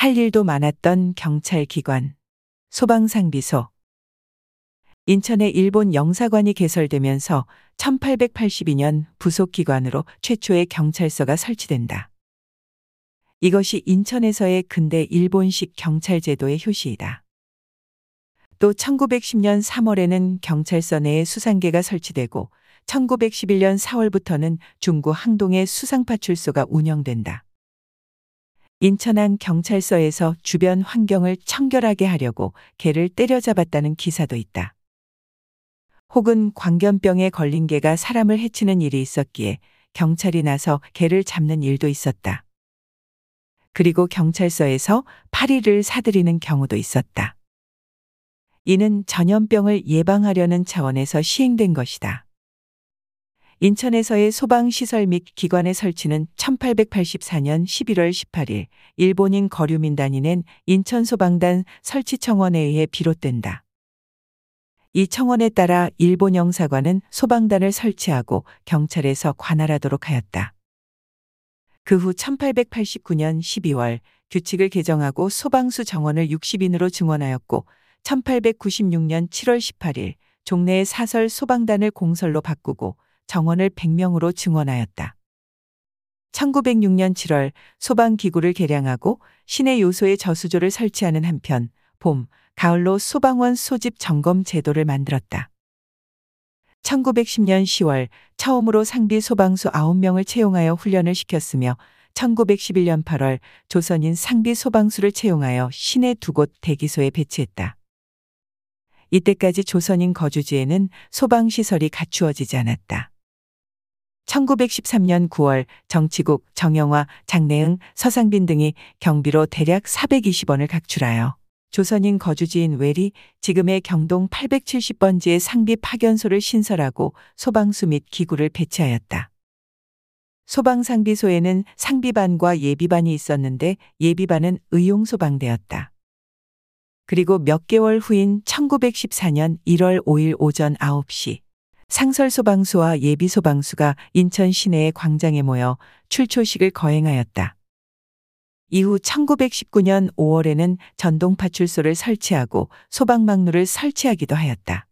할 일도 많았던 경찰 기관, 소방상비소. 인천에 일본 영사관이 개설되면서 1882년 부속 기관으로 최초의 경찰서가 설치된다. 이것이 인천에서의 근대 일본식 경찰 제도의 효시이다. 또 1910년 3월에는 경찰서 내에 수상계가 설치되고 1911년 4월부터는 중구 항동의 수상파출소가 운영된다. 인천항 경찰서에서 주변 환경을 청결하게 하려고 개를 때려잡았다는 기사도 있다. 혹은 광견병에 걸린 개가 사람을 해치는 일이 있었기에 경찰이 나서 개를 잡는 일도 있었다. 그리고 경찰서에서 파리를 사들이는 경우도 있었다. 이는 전염병을 예방하려는 차원에서 시행된 것이다. 인천에서의 소방시설 및 기관의 설치는 1884년 11월 18일 일본인 거류민단이 낸 인천소방단 설치청원에 의해 비롯된다. 이 청원에 따라 일본 영사관은 소방단을 설치하고 경찰에서 관할하도록 하였다. 그 후 1889년 12월 규칙을 개정하고 소방수 정원을 60인으로 증원하였고 1896년 7월 18일 종래의 사설 소방단을 공설로 바꾸고 정원을 100명으로 증원하였다. 1906년 7월 소방기구를 개량하고 시내 요소의 저수조를 설치하는 한편 봄, 가을로 소방원 소집 점검 제도를 만들었다. 1910년 10월 처음으로 상비 소방수 9명을 채용하여 훈련을 시켰으며 1911년 8월 조선인 상비 소방수를 채용하여 시내 두 곳 대기소에 배치했다. 이때까지 조선인 거주지에는 소방시설이 갖추어지지 않았다. 1913년 9월 정치국, 정영화, 장내응, 서상빈 등이 경비로 대략 420원을 각출하여 조선인 거주지인 외리, 지금의 경동 870번지의 상비 파견소를 신설하고 소방수 및 기구를 배치하였다. 소방상비소에는 상비반과 예비반이 있었는데 예비반은 의용소방대였다. 그리고 몇 개월 후인 1914년 1월 5일 오전 9시 상설소방수와 예비소방수가 인천 시내의 광장에 모여 출초식을 거행하였다. 이후 1919년 5월에는 전동파출소를 설치하고 소방망루를 설치하기도 하였다.